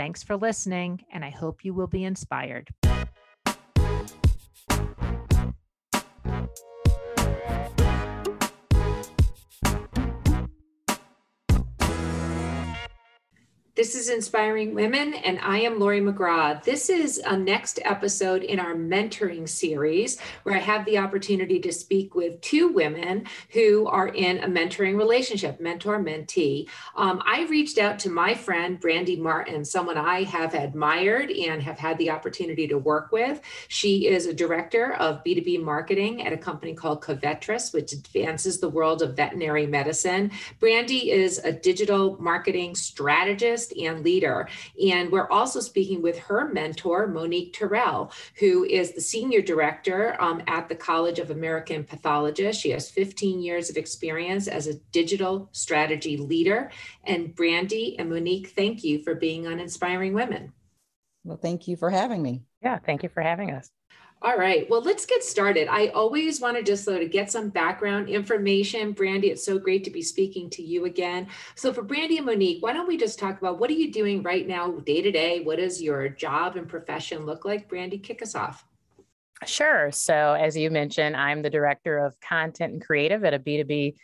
Thanks for listening, and I hope you will be inspired. This is Inspiring Women, and I am Lori McGraw. This is a next episode in our mentoring series where I have the opportunity to speak with two women who are in a mentoring relationship, mentor mentee. Um, I reached out to my friend, Brandy Martin, someone I have admired and have had the opportunity to work with. She is a director of B2B marketing at a company called Covetrus, which advances the world of veterinary medicine. Brandy is a digital marketing strategist and leader. And we're also speaking with her mentor, Monique Terrell, who is the senior director um, at the College of American Pathologists. She has 15 years of experience as a digital strategy leader. And Brandy and Monique, thank you for being on Inspiring Women. Well, thank you for having me. Yeah, thank you for having us. All right. Well, let's get started. I always want to just sort of get some background information. Brandy, it's so great to be speaking to you again. So, for Brandy and Monique, why don't we just talk about what are you doing right now, day to day? What does your job and profession look like? Brandy, kick us off. Sure. So, as you mentioned, I'm the director of content and creative at a B2B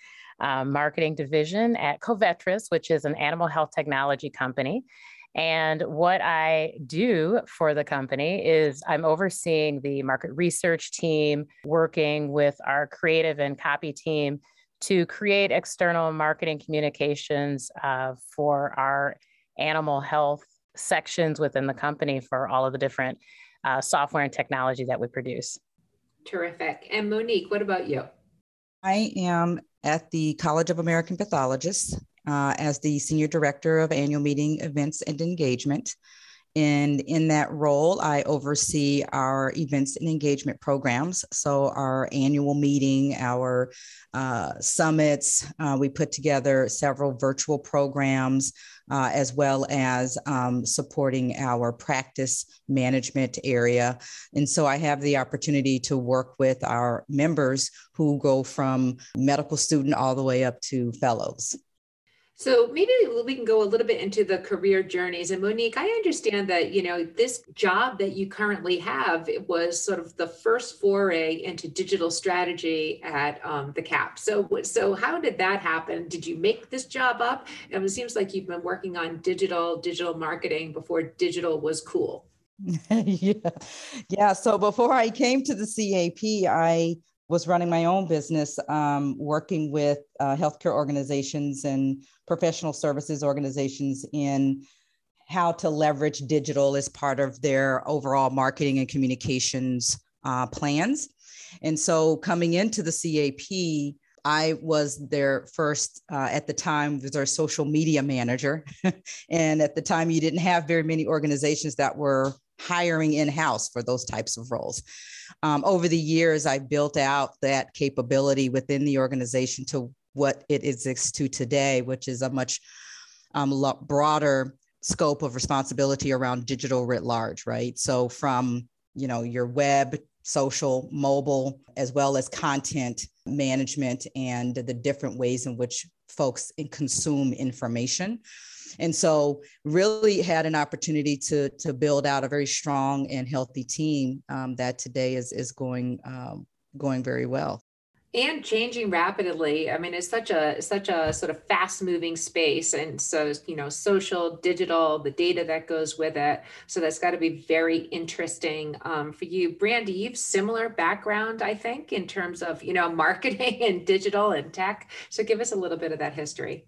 um, marketing division at Covetrus, which is an animal health technology company. And what I do for the company is I'm overseeing the market research team, working with our creative and copy team to create external marketing communications uh, for our animal health sections within the company for all of the different uh, software and technology that we produce. Terrific. And Monique, what about you? I am at the College of American Pathologists uh, as the Senior Director of Annual Meeting Events and Engagement. And in that role, I oversee our events and engagement programs. So, our annual meeting, our uh, summits, uh, we put together several virtual programs, uh, as well as um, supporting our practice management area. And so, I have the opportunity to work with our members who go from medical student all the way up to fellows. So maybe we can go a little bit into the career journeys. And Monique, I understand that you know this job that you currently have was sort of the first foray into digital strategy at um, the CAP. So so how did that happen? Did you make this job up? And it seems like you've been working on digital digital marketing before digital was cool. yeah, yeah. So before I came to the CAP, I was running my own business, um, working with uh, healthcare organizations and professional services organizations in how to leverage digital as part of their overall marketing and communications uh, plans. And so coming into the CAP, I was their first, uh, at the time, was their social media manager. and at the time, you didn't have very many organizations that were hiring in house for those types of roles. Um, over the years, I built out that capability within the organization to what it exists to today, which is a much um, broader scope of responsibility around digital writ large, right? So from you know your web, social, mobile, as well as content management and the different ways in which folks consume information. And so, really had an opportunity to to build out a very strong and healthy team um, that today is is going um, going very well. And changing rapidly. I mean it's such a such a sort of fast moving space. And so you know social digital the data that goes with it. So that's got to be very interesting um, for you. Brandy you've similar background i think in terms of you know marketing and digital and tech. So give us a little bit of that history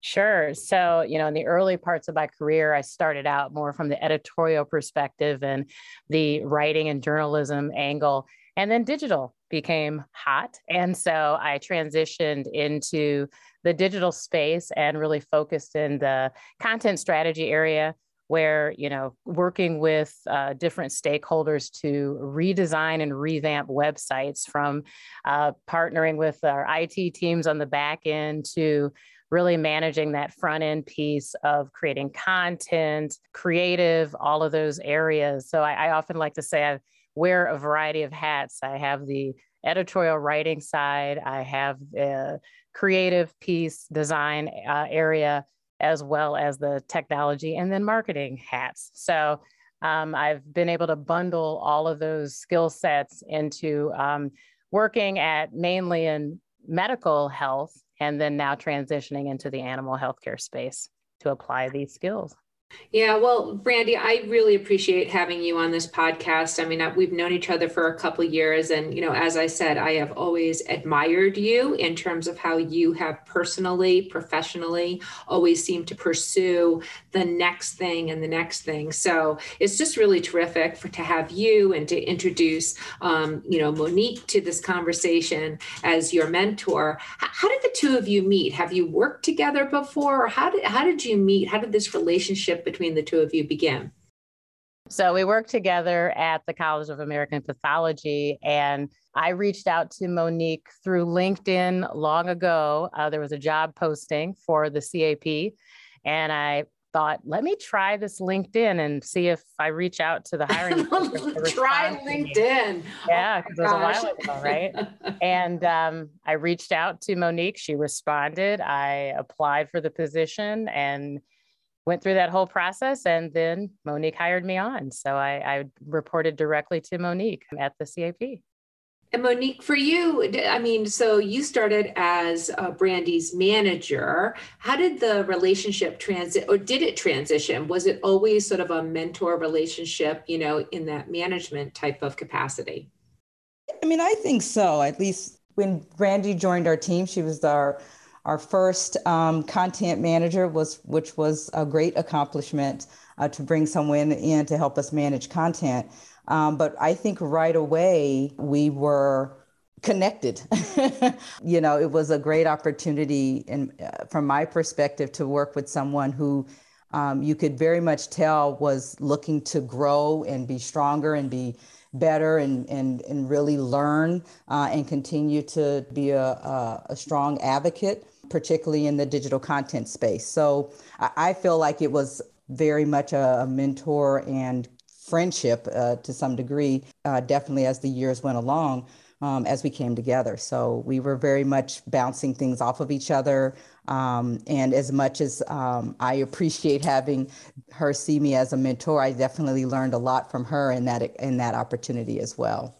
Sure. So, you know, in the early parts of my career, I started out more from the editorial perspective and the writing and journalism angle. And then digital became hot. And so I transitioned into the digital space and really focused in the content strategy area where you know working with uh, different stakeholders to redesign and revamp websites from uh, partnering with our it teams on the back end to really managing that front end piece of creating content creative all of those areas so I, I often like to say i wear a variety of hats i have the editorial writing side i have the creative piece design uh, area as well as the technology and then marketing hats. So um, I've been able to bundle all of those skill sets into um, working at mainly in medical health and then now transitioning into the animal healthcare space to apply these skills. Yeah, well, Brandy, I really appreciate having you on this podcast. I mean, we've known each other for a couple years, and you know, as I said, I have always admired you in terms of how you have personally, professionally, always seemed to pursue the next thing and the next thing. So it's just really terrific for to have you and to introduce, um, you know, Monique to this conversation as your mentor. How did the two of you meet? Have you worked together before, or how did how did you meet? How did this relationship relationship between the two of you begin? So we worked together at the College of American Pathology, and I reached out to Monique through LinkedIn long ago. Uh, there was a job posting for the CAP, and I thought, let me try this LinkedIn and see if I reach out to the hiring. try LinkedIn. Yeah, because oh it was a while ago, right? and um, I reached out to Monique. She responded. I applied for the position and went through that whole process and then Monique hired me on. So I, I reported directly to Monique at the CAP. And Monique, for you, I mean, so you started as uh, Brandy's manager. How did the relationship transit, or did it transition? Was it always sort of a mentor relationship, you know, in that management type of capacity? I mean, I think so. At least when Brandy joined our team, she was our our first um, content manager was, which was a great accomplishment uh, to bring someone in to help us manage content. Um, but I think right away we were connected. you know, it was a great opportunity, and uh, from my perspective, to work with someone who um, you could very much tell was looking to grow and be stronger and be better and, and, and really learn uh, and continue to be a, a, a strong advocate particularly in the digital content space. So I, feel like it was very much a, mentor and friendship uh, to some degree, uh, definitely as the years went along. Um, as we came together. So we were very much bouncing things off of each other. Um, and as much as um, I appreciate having her see me as a mentor, I definitely learned a lot from her in that in that opportunity as well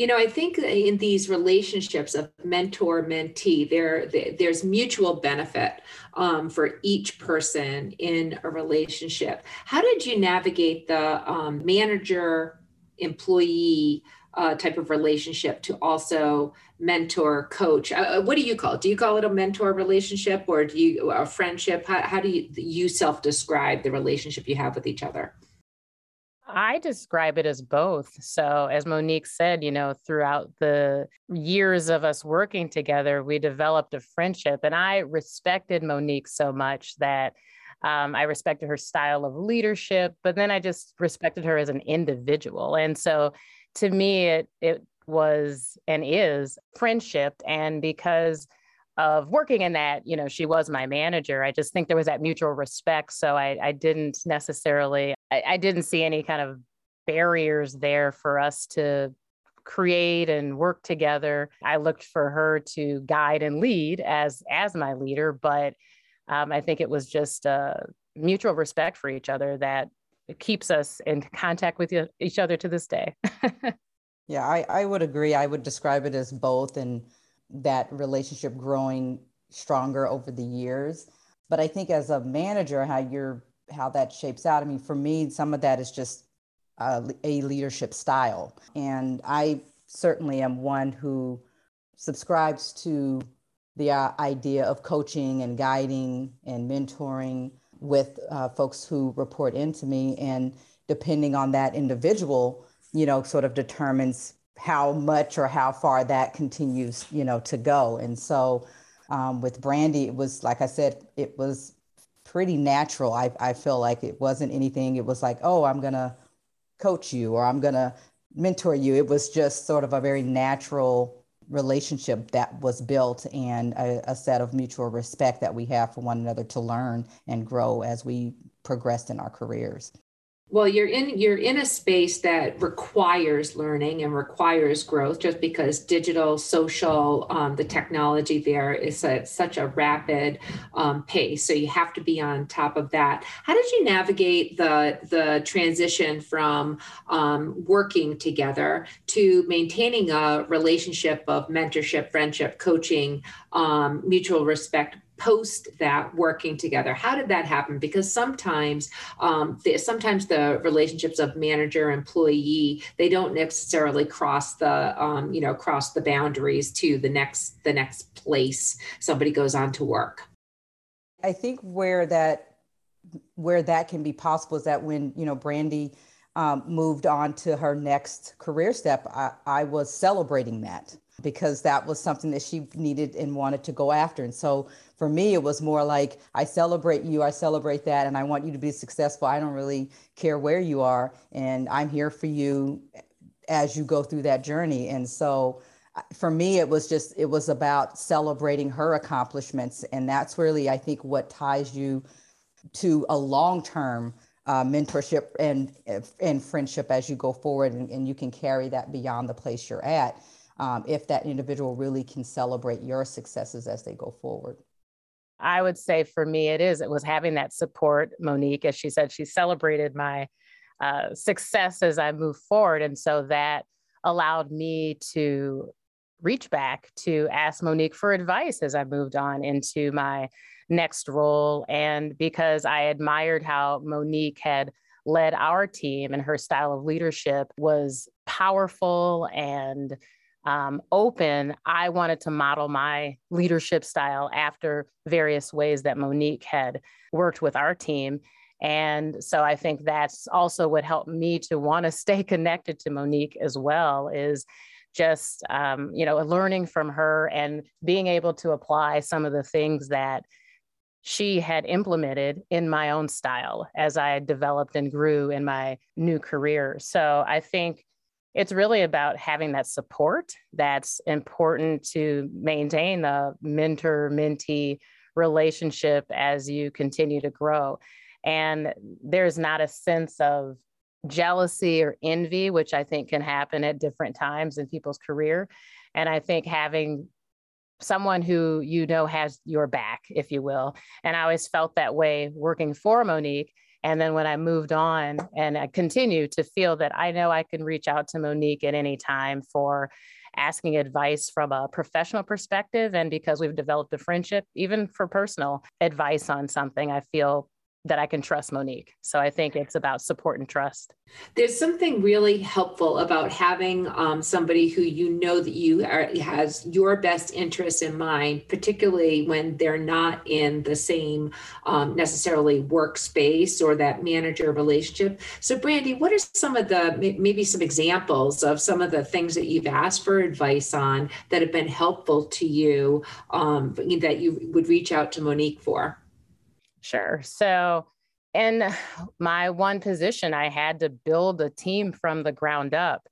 you know i think in these relationships of mentor mentee there there's mutual benefit um, for each person in a relationship. How did you navigate the um, manager employee uh, type of relationship to also mentor coach? Uh, uh, what do you call it? Do you call it a mentor relationship or do you a friendship? How, how do you you self describe the relationship you have with each other I describe it as both. So, as Monique said, you know, throughout the years of us working together, we developed a friendship. And I respected Monique so much that um, I respected her style of leadership, but then I just respected her as an individual. And so, to me, it, it was and is friendship. And because of working in that, you know, she was my manager. I just think there was that mutual respect. So I, I didn't necessarily, I, I didn't see any kind of barriers there for us to create and work together. I looked for her to guide and lead as as my leader, but um, I think it was just a mutual respect for each other that keeps us in contact with each other to this day. yeah, I, I would agree. I would describe it as both, and that relationship growing stronger over the years. But I think as a manager, how you're how that shapes out. I mean, for me, some of that is just a, a leadership style, and I certainly am one who subscribes to the uh, idea of coaching and guiding and mentoring with uh, folks who report into me and depending on that individual you know sort of determines how much or how far that continues, you know, to go. And so um, with Brandy, it was like I said, it was pretty natural. I, I feel like it wasn't anything, it was like, oh, I'm going to coach you or I'm going to mentor you. It was just sort of a very natural relationship that was built and a, a, set of mutual respect that we have for one another to learn and grow as we progressed in our careers well you're in you're in a space that requires learning and requires growth just because digital social um, the technology there is at such a rapid um, pace. So you have to be on top of that. How did you navigate the the transition from um, working together to maintaining a relationship of mentorship friendship coaching um, mutual respect post that working together? How did that happen? Because sometimes um, the, sometimes the relationships of manager employee they don't necessarily cross the um, you know cross the boundaries to the next the next place somebody goes on to work. I think where that where that can be possible is that when you know brandy um, moved on to her next career step I, I was celebrating that because that was something that she needed and wanted to go after. And so for me, it was more like, I celebrate you, I celebrate that, and I want you to be successful. I don't really care where you are, and I'm here for you as you go through that journey. And so for me, it was just, it was about celebrating her accomplishments. And that's really, I think, what ties you to a long term uh, mentorship and and friendship as you go forward and, and you can carry that beyond the place you're at um, if that individual really can celebrate your successes as they go forward. I would say for me, it is. It was having that support. Monique, as she said, she celebrated my uh, success as I moved forward. And so that allowed me to reach back to ask Monique for advice as I moved on into my next role. And because I admired how Monique had led our team and her style of leadership was powerful and um, open, I wanted to model my leadership style after various ways that Monique had worked with our team. And so I think that's also what helped me to want to stay connected to Monique as well is just um, you know learning from her and being able to apply some of the things that she had implemented in my own style as I developed and grew in my new career. So I think it's really about having that support that's important to maintain the mentor mentee relationship as you continue to grow. And there's not a sense of jealousy or envy, which I think can happen at different times in people's career. And I think having someone who you know has your back, if you will. And I always felt that way working for Monique and then when I moved on and I continue to feel that I know I can reach out to Monique at any time for asking advice from a professional perspective. And because we've developed a friendship, even for personal advice on something, I feel that I can trust Monique. So I think it's about support and trust. There's something really helpful about having um, somebody who you know that you are has your best interests in mind, particularly when they're not in the same um, necessarily workspace or that manager relationship. So, Brandy, what are some of the maybe some examples of some of the things that you've asked for advice on that have been helpful to you um, that you would reach out to Monique for? Sure. So, in my one position, I had to build a team from the ground up.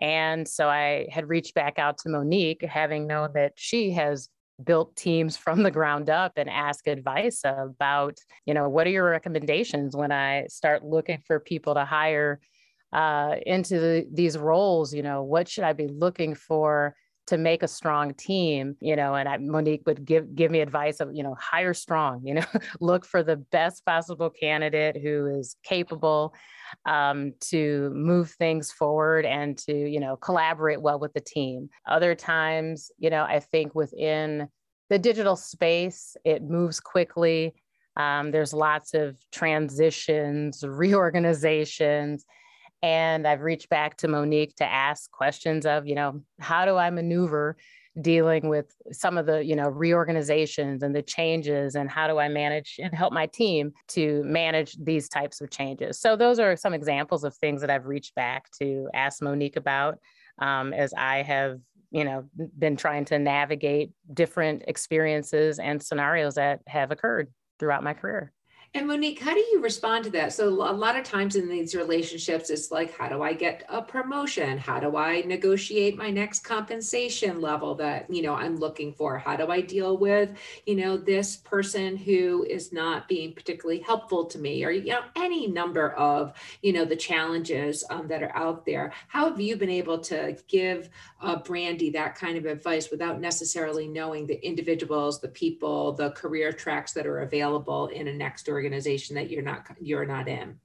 And so I had reached back out to Monique, having known that she has built teams from the ground up and ask advice about, you know, what are your recommendations when I start looking for people to hire uh, into the, these roles? You know, what should I be looking for? To make a strong team, you know, and I, Monique would give give me advice of, you know, hire strong, you know, look for the best possible candidate who is capable um, to move things forward and to, you know, collaborate well with the team. Other times, you know, I think within the digital space, it moves quickly. Um, there's lots of transitions, reorganizations and I've reached back to Monique to ask questions of, you know, how do I maneuver dealing with some of the, you know, reorganizations and the changes and how do I manage and help my team to manage these types of changes. So those are some examples of things that I've reached back to ask Monique about um, as I have you know been trying to navigate different experiences and scenarios that have occurred throughout my career And Monique, how do you respond to that? So a lot of times in these relationships, it's like, how do I get a promotion? How do I negotiate my next compensation level that, you know, I'm looking for? How do I deal with, you know, this person who is not being particularly helpful to me or, you know, any number of, you know, the challenges um, that are out there. How have you been able to give uh, Brandy that kind of advice without necessarily knowing the individuals, the people, the career tracks that are available in a next organization? Organization that you're not you're not in.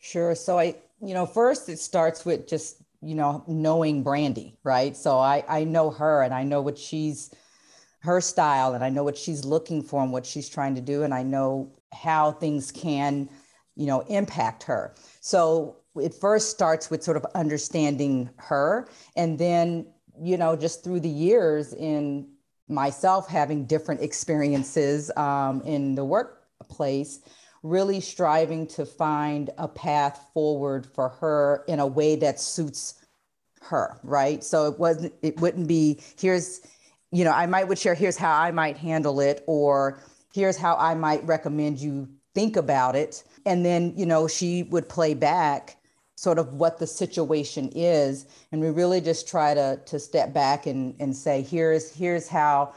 Sure. So i you know first it starts with just you know knowing brandy right? So i i know her and i know what she's her style and i know what she's looking for and what she's trying to do and i know how things can you know impact her. So it first starts with sort of understanding her and then you know just through the years in myself having different experiences um, in the work place, really striving to find a path forward for her in a way that suits her, right? So it wasn't, it wouldn't be, here's, you know, I might would share, here's how I might handle it, or here's how I might recommend you think about it. And then, you know, she would play back sort of what the situation is. And we really just try to to step back and, and say, here's here's how,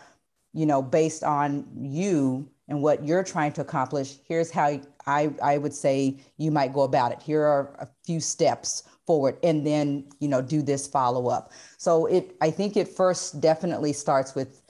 you know, based on you, and what you're trying to accomplish, here's how I, I would say you might go about it. Here are a few steps forward and then, you know, do this follow up. So it, I think it first definitely starts with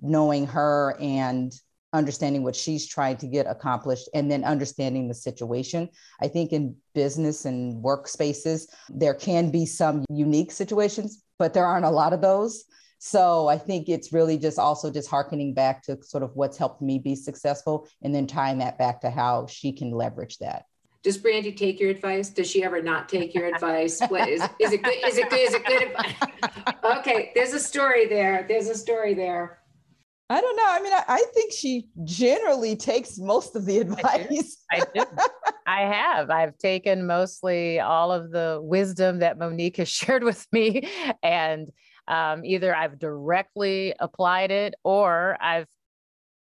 knowing her and understanding what she's trying to get accomplished and then understanding the situation. I think in business and workspaces, there can be some unique situations, but there aren't a lot of those. So I think it's really just also just harkening back to sort of what's helped me be successful and then tying that back to how she can leverage that. Does Brandy take your advice? Does she ever not take your advice? What is is it good? Is it good? Is it good advice? okay, there's a story there. There's a story there. I don't know. I mean, I, I think she generally takes most of the advice. I do. I, do. I have. I've taken mostly all of the wisdom that Monique has shared with me and um, either I've directly applied it or I've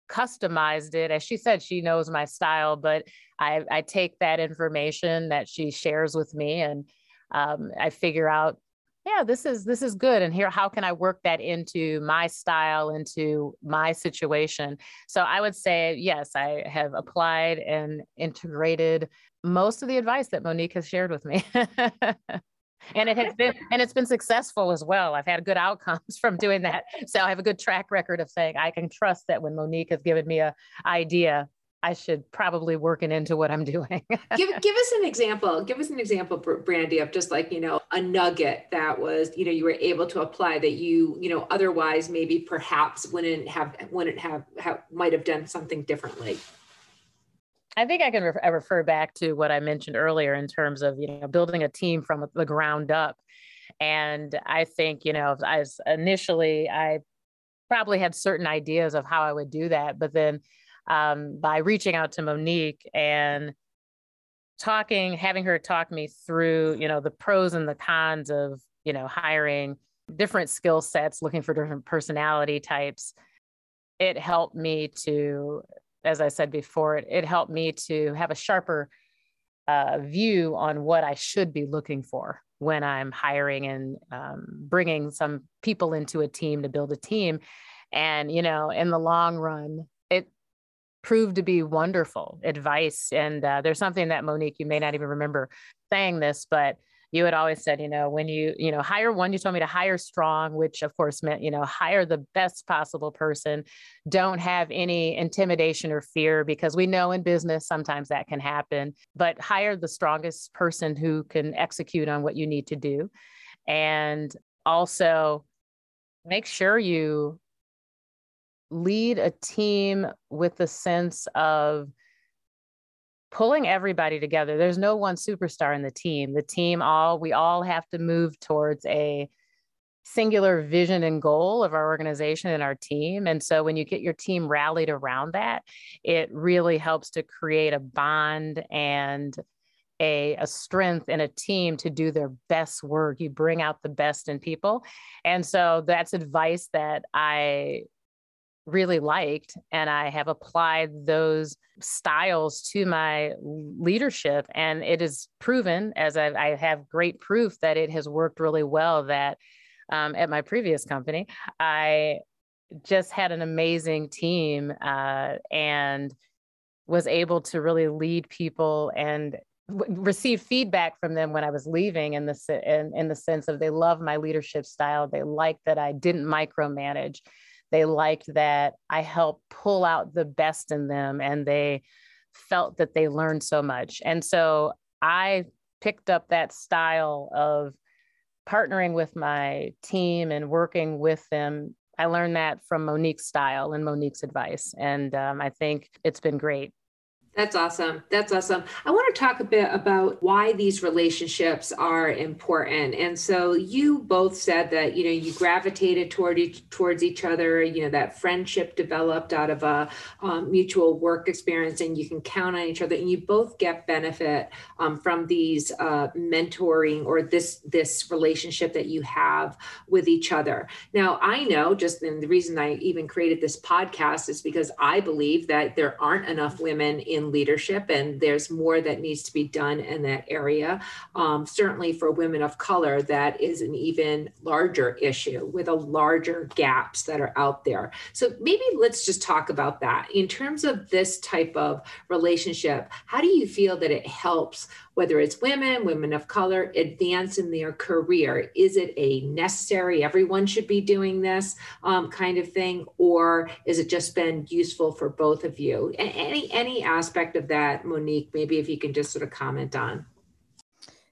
customized it. As she said, she knows my style, but I, I take that information that she shares with me and um, I figure out, yeah, this is this is good. And here, how can I work that into my style, into my situation? So I would say, yes, I have applied and integrated most of the advice that Monique has shared with me. and it has been and it's been successful as well. I've had good outcomes from doing that. So i have a good track record of saying i can trust that when monique has given me a idea i should probably work it into what i'm doing. Give, give us an example give us an example brandy of just like you know a nugget that was you know you were able to apply that you you know otherwise maybe perhaps wouldn't have wouldn't have, have might have done something differently I think I can re- refer back to what I mentioned earlier in terms of you know building a team from the ground up, and I think you know as initially I probably had certain ideas of how I would do that, but then um, by reaching out to Monique and talking, having her talk me through you know the pros and the cons of you know hiring different skill sets, looking for different personality types, it helped me to as I said before, it, it helped me to have a sharper uh, view on what I should be looking for when I'm hiring and um, bringing some people into a team to build a team. And, you know, in the long run, it proved to be wonderful advice. And uh, there's something that Monique, you may not even remember saying this, but you had always said, you know, when you, you know, hire one, you told me to hire strong, which of course meant, you know, hire the best possible person. Don't have any intimidation or fear because we know in business sometimes that can happen, but hire the strongest person who can execute on what you need to do. And also make sure you lead a team with a sense of pulling everybody together. There's no one superstar in the team. The team all we all have to move towards a singular vision and goal of our organization and our team. And so when you get your team rallied around that, it really helps to create a bond and a, a strength in a team to do their best work. You bring out the best in people. And so that's advice that I really liked. And I have applied those styles to my leadership. And it is proven, as I, I have great proof that it has worked really well, that um, at my previous company, I just had an amazing team uh, and was able to really lead people and w- receive feedback from them when I was leaving in the in, in the sense of they love my leadership style. They like that I didn't micromanage. They liked that I helped pull out the best in them and they felt that they learned so much. And so I picked up that style of partnering with my team and working with them. I learned that from Monique's style and Monique's advice. And um, I think it's been great. That's awesome. That's awesome. I want to talk a bit about why these relationships are important. And so you both said that you know you gravitated toward each towards each other. You know that friendship developed out of a um, mutual work experience, and you can count on each other. And you both get benefit um, from these uh, mentoring or this this relationship that you have with each other. Now I know just and the reason I even created this podcast is because I believe that there aren't enough women in leadership, and there's more that needs to be done in that area. Um, certainly for women of color, that is an even larger issue with a larger gaps that are out there. So maybe let's just talk about that. In terms of this type of relationship, how do you feel that it helps whether it's women, women of color, advance in their career? Is it a necessary, everyone should be doing this um, kind of thing? Or is it just been useful for both of you? Any, any aspect of that, Monique, maybe if you can just sort of comment on.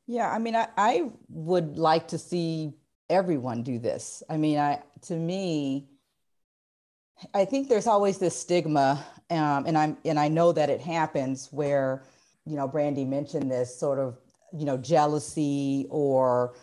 Yeah, I mean, I, I would like to see everyone do this. I mean, I to me, I think there's always this stigma, um, and I'm and I know that it happens where you know, Brandy mentioned this sort of, you know, jealousy or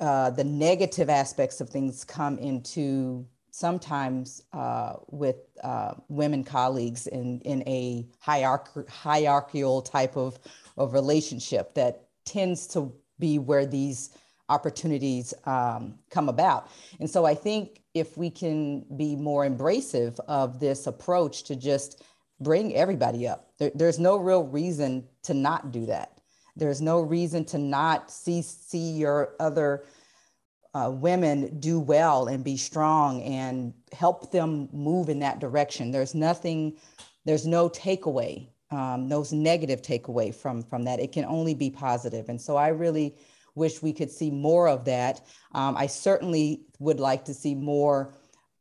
uh, the negative aspects of things come into sometimes uh, with uh, women colleagues in, in a hierarch- hierarchical type of, of relationship that tends to be where these opportunities um, come about. And so I think if we can be more embracive of this approach to just bring everybody up. There, there's no real reason to not do that. There's no reason to not see see your other uh, women do well and be strong and help them move in that direction. There's nothing, there's no takeaway, um, no negative takeaway from from that. It can only be positive. And so I really wish we could see more of that. Um, I certainly would like to see more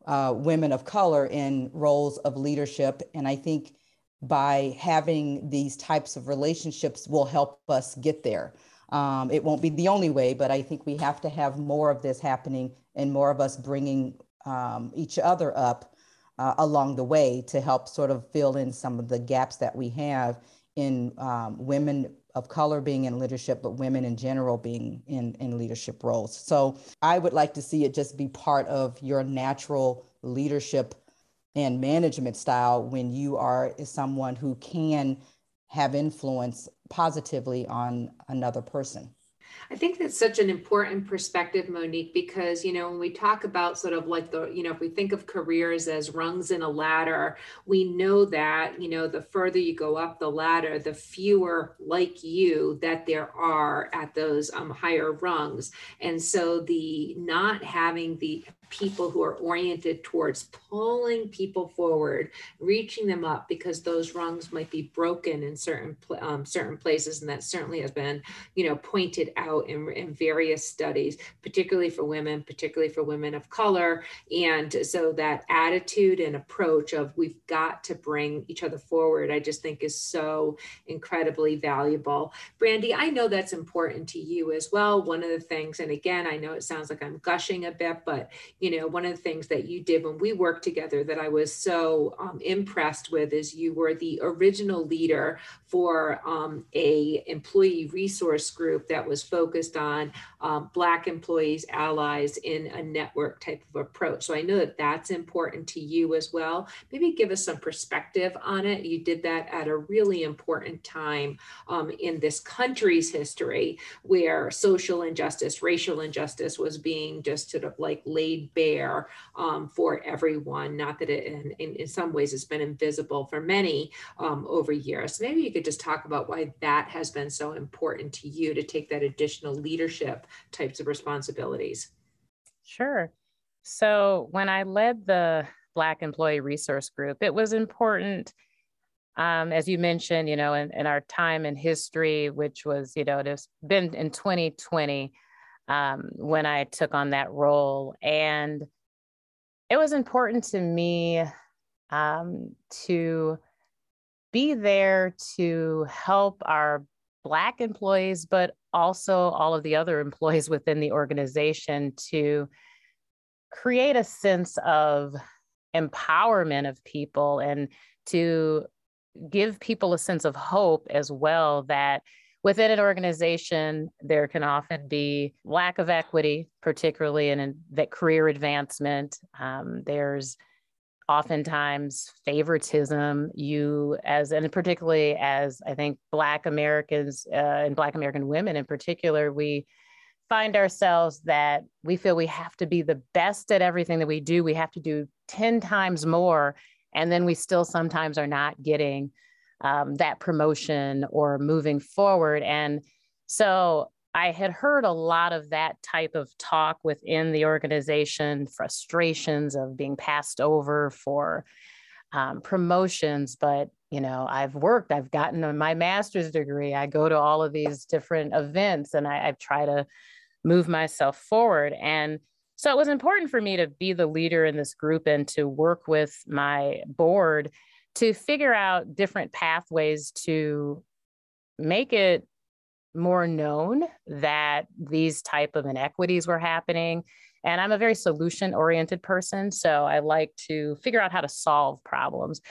uh, women of color in roles of leadership. And I think by having these types of relationships will help us get there. Um, it won't be the only way, but I think we have to have more of this happening and more of us bringing um, each other up uh, along the way to help sort of fill in some of the gaps that we have in um, women of color being in leadership, but women in general being in, in leadership roles. So I would like to see it just be part of your natural leadership and management style when you are someone who can have influence positively on another person. I think that's such an important perspective, Monique, because, you know, when we talk about sort of like the, you know, if we think of careers as rungs in a ladder, we know that, you know, the further you go up the ladder, the fewer like you that there are at those um, higher rungs. And so the not having the people who are oriented towards pulling people forward, reaching them up because those rungs might be broken in certain um, certain places, and that certainly has been, you know, pointed out in, in various studies, particularly for women, particularly for women of color, and so that attitude and approach of we've got to bring each other forward, I just think is so incredibly valuable. Brandy, I know that's important to you as well. One of the things, and again, I know it sounds like I'm gushing a bit, but you know, one of the things that you did when we worked together that I was so um, impressed with is you were the original leader for um, a employee resource group that was focused on um, Black employees, allies in a network type of approach. So I know that that's important to you as well. Maybe give us some perspective on it. You did that at a really important time um, in this country's history where social injustice, racial injustice was being just sort of like laid bare um, for everyone. Not that it, in, in, in, some ways, it's been invisible for many um, over years. Maybe you could just talk about why that has been so important to you to take that additional leadership types of responsibilities. Sure. So when I led the Black Employee Resource Group, it was important um, as you mentioned, you know, in, in, our time in history, which was, you know, it's been in 2020 um, when I took on that role. And it was important to me um, to be there to help our Black employees, but also all of the other employees within the organization to create a sense of empowerment of people and to give people a sense of hope as well that within an organization there can often be lack of equity particularly in that career advancement. Um, there's oftentimes favoritism. You as and particularly as i think black americans uh, and black american women in particular we find ourselves that we feel we have to be the best at everything that we do. We have to do 10 times more and then we still sometimes are not getting um, that promotion or moving forward. And so i had heard a lot of that type of talk within the organization frustrations of being passed over for um, promotions. But you know i've worked i've gotten my master's degree. I go to all of these different events and I, I try to move myself forward. And so it was important for me to be the leader in this group and to work with my board to figure out different pathways to make it more known that these type of inequities were happening. And i'm a very solution oriented person so i like to figure out how to solve problems.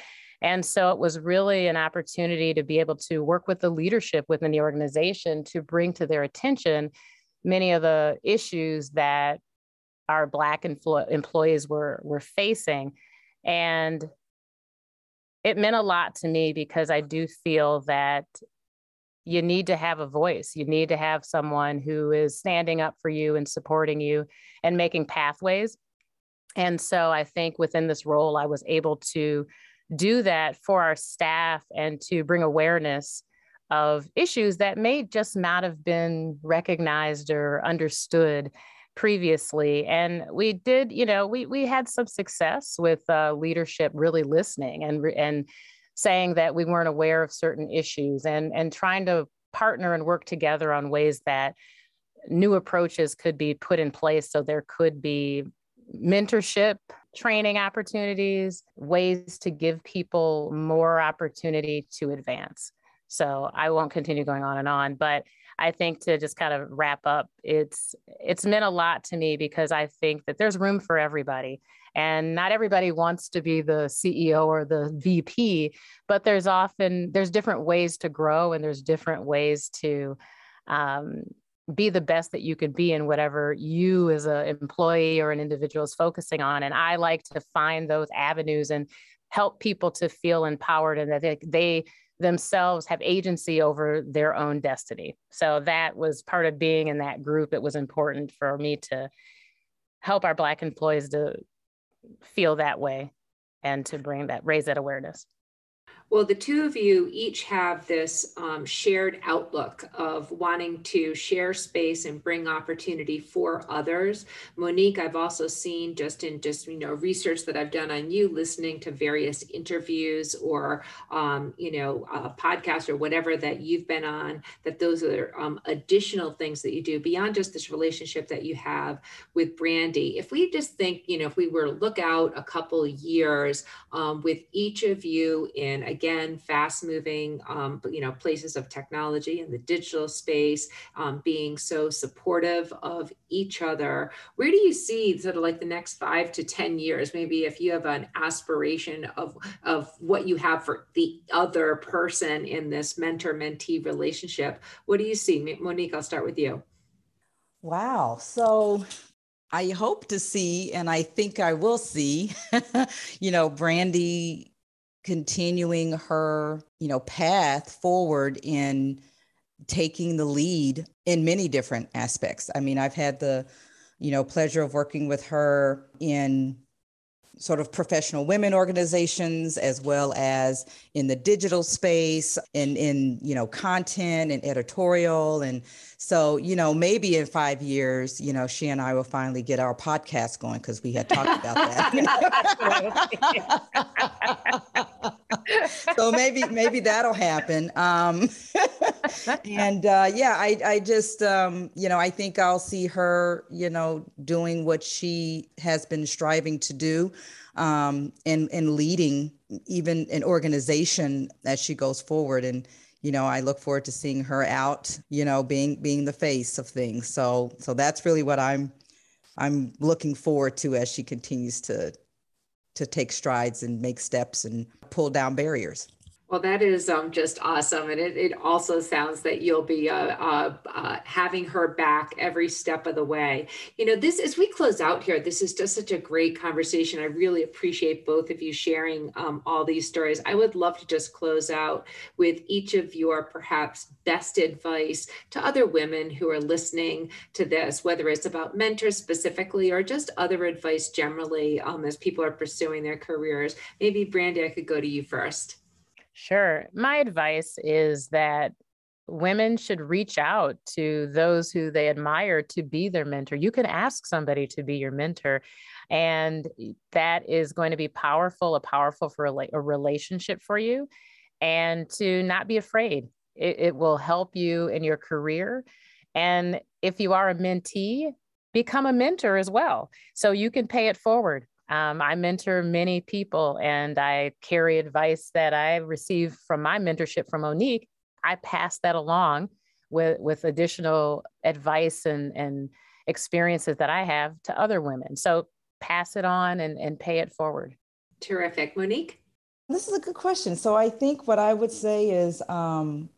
And so it was really an opportunity to be able to work with the leadership within the organization to bring to their attention many of the issues that our black employees were were facing. And it meant a lot to me because i do feel that you need to have a voice. You need to have someone who is standing up for you and supporting you and making pathways. And so i think within this role i was able to do that for our staff and to bring awareness of issues that may just not have been recognized or understood previously and we did you know we we had some success with uh, leadership really listening and and saying that we weren't aware of certain issues and and trying to partner and work together on ways that new approaches could be put in place. So there could be mentorship training opportunities ways to give people more opportunity to advance. So i won't continue going on and on but I think to just kind of wrap up, it's it's meant a lot to me because I think that there's room for everybody. And not everybody wants to be the CEO or the VP, but there's often there's different ways to grow and there's different ways to um, be the best that you could be in whatever you as an employee or an individual is focusing on. And I like to find those avenues and help people to feel empowered and that they, they themselves have agency over their own destiny. So that was part of being in that group. It was important for me to help our Black employees to feel that way and to bring that, raise that awareness. Well, the two of you each have this um, shared outlook of wanting to share space and bring opportunity for others. Monique, I've also seen just in just you know research that I've done on you, listening to various interviews or um, you know a podcast or whatever that you've been on. That those are um, additional things that you do beyond just this relationship that you have with Brandy. If we just think, you know, if we were to look out a couple years um, with each of you in again again, fast moving, um, you know, places of technology in the digital space, um, being so supportive of each other. Where do you see sort of like the next five to 10 years? Maybe if you have an aspiration of, of what you have for the other person in this mentor mentee relationship, what do you see? Monique, I'll start with you. Wow. So I hope to see, and I think I will see, you know, Brandy continuing her, you know, path forward in taking the lead in many different aspects. I mean, I've had the, you know, pleasure of working with her in sort of professional women organizations as well as in the digital space and in you know content and editorial. And so you know maybe in five years you know she and i will finally get our podcast going because we had talked about that. So maybe maybe that'll happen. Um, and uh, yeah i i just um, you know i think i'll see her you know doing what she has been striving to do um, and and leading even an organization as she goes forward. And you know i look forward to seeing her out you know being being the face of things. So so that's really what i'm i'm looking forward to as she continues to to take strides and make steps and pull down barriers well, that is um, just awesome. And it, it also sounds that you'll be uh, uh, uh, having her back every step of the way. You know, this, as we close out here, this is just such a great conversation. I really appreciate both of you sharing um, all these stories. I would love to just close out with each of your perhaps best advice to other women who are listening to this, whether it's about mentors specifically or just other advice generally um, as people are pursuing their careers. Maybe, Brandy, I could go to you first. Sure. My advice is that women should reach out to those who they admire to be their mentor. You can ask somebody to be your mentor, and that is going to be powerful, a powerful for a relationship for you, and to not be afraid. It, it will help you in your career. And if you are a mentee, become a mentor as well. So you can pay it forward. Um, I mentor many people and I carry advice that I receive from my mentorship from Monique. I pass that along with, with additional advice and, and experiences that I have to other women. So pass it on and, and pay it forward. Terrific. Monique? This is a good question. So I think what I would say is um,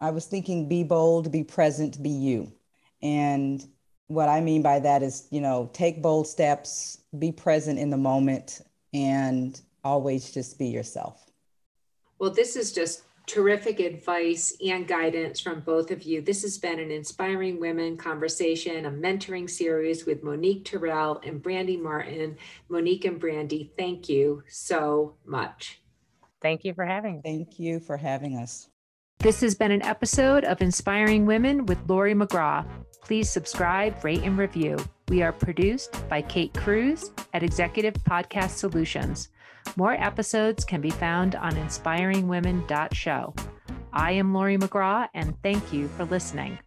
I was thinking be bold, be present, be you. And what I mean by that is, you know, take bold steps, be present in the moment, and always just be yourself. Well, this is just terrific advice and guidance from both of you. This has been an inspiring women conversation, a mentoring series with Monique Terrell and Brandy Martin. Monique and Brandy, thank you so much. Thank you for having. Thank you for having us. This has been an episode of Inspiring Women with Laurie McGraw. Please subscribe, rate, and review. We are produced by Kate Cruz at Executive Podcast Solutions. More episodes can be found on inspiringwomen.show. I am Laurie McGraw, and thank you for listening.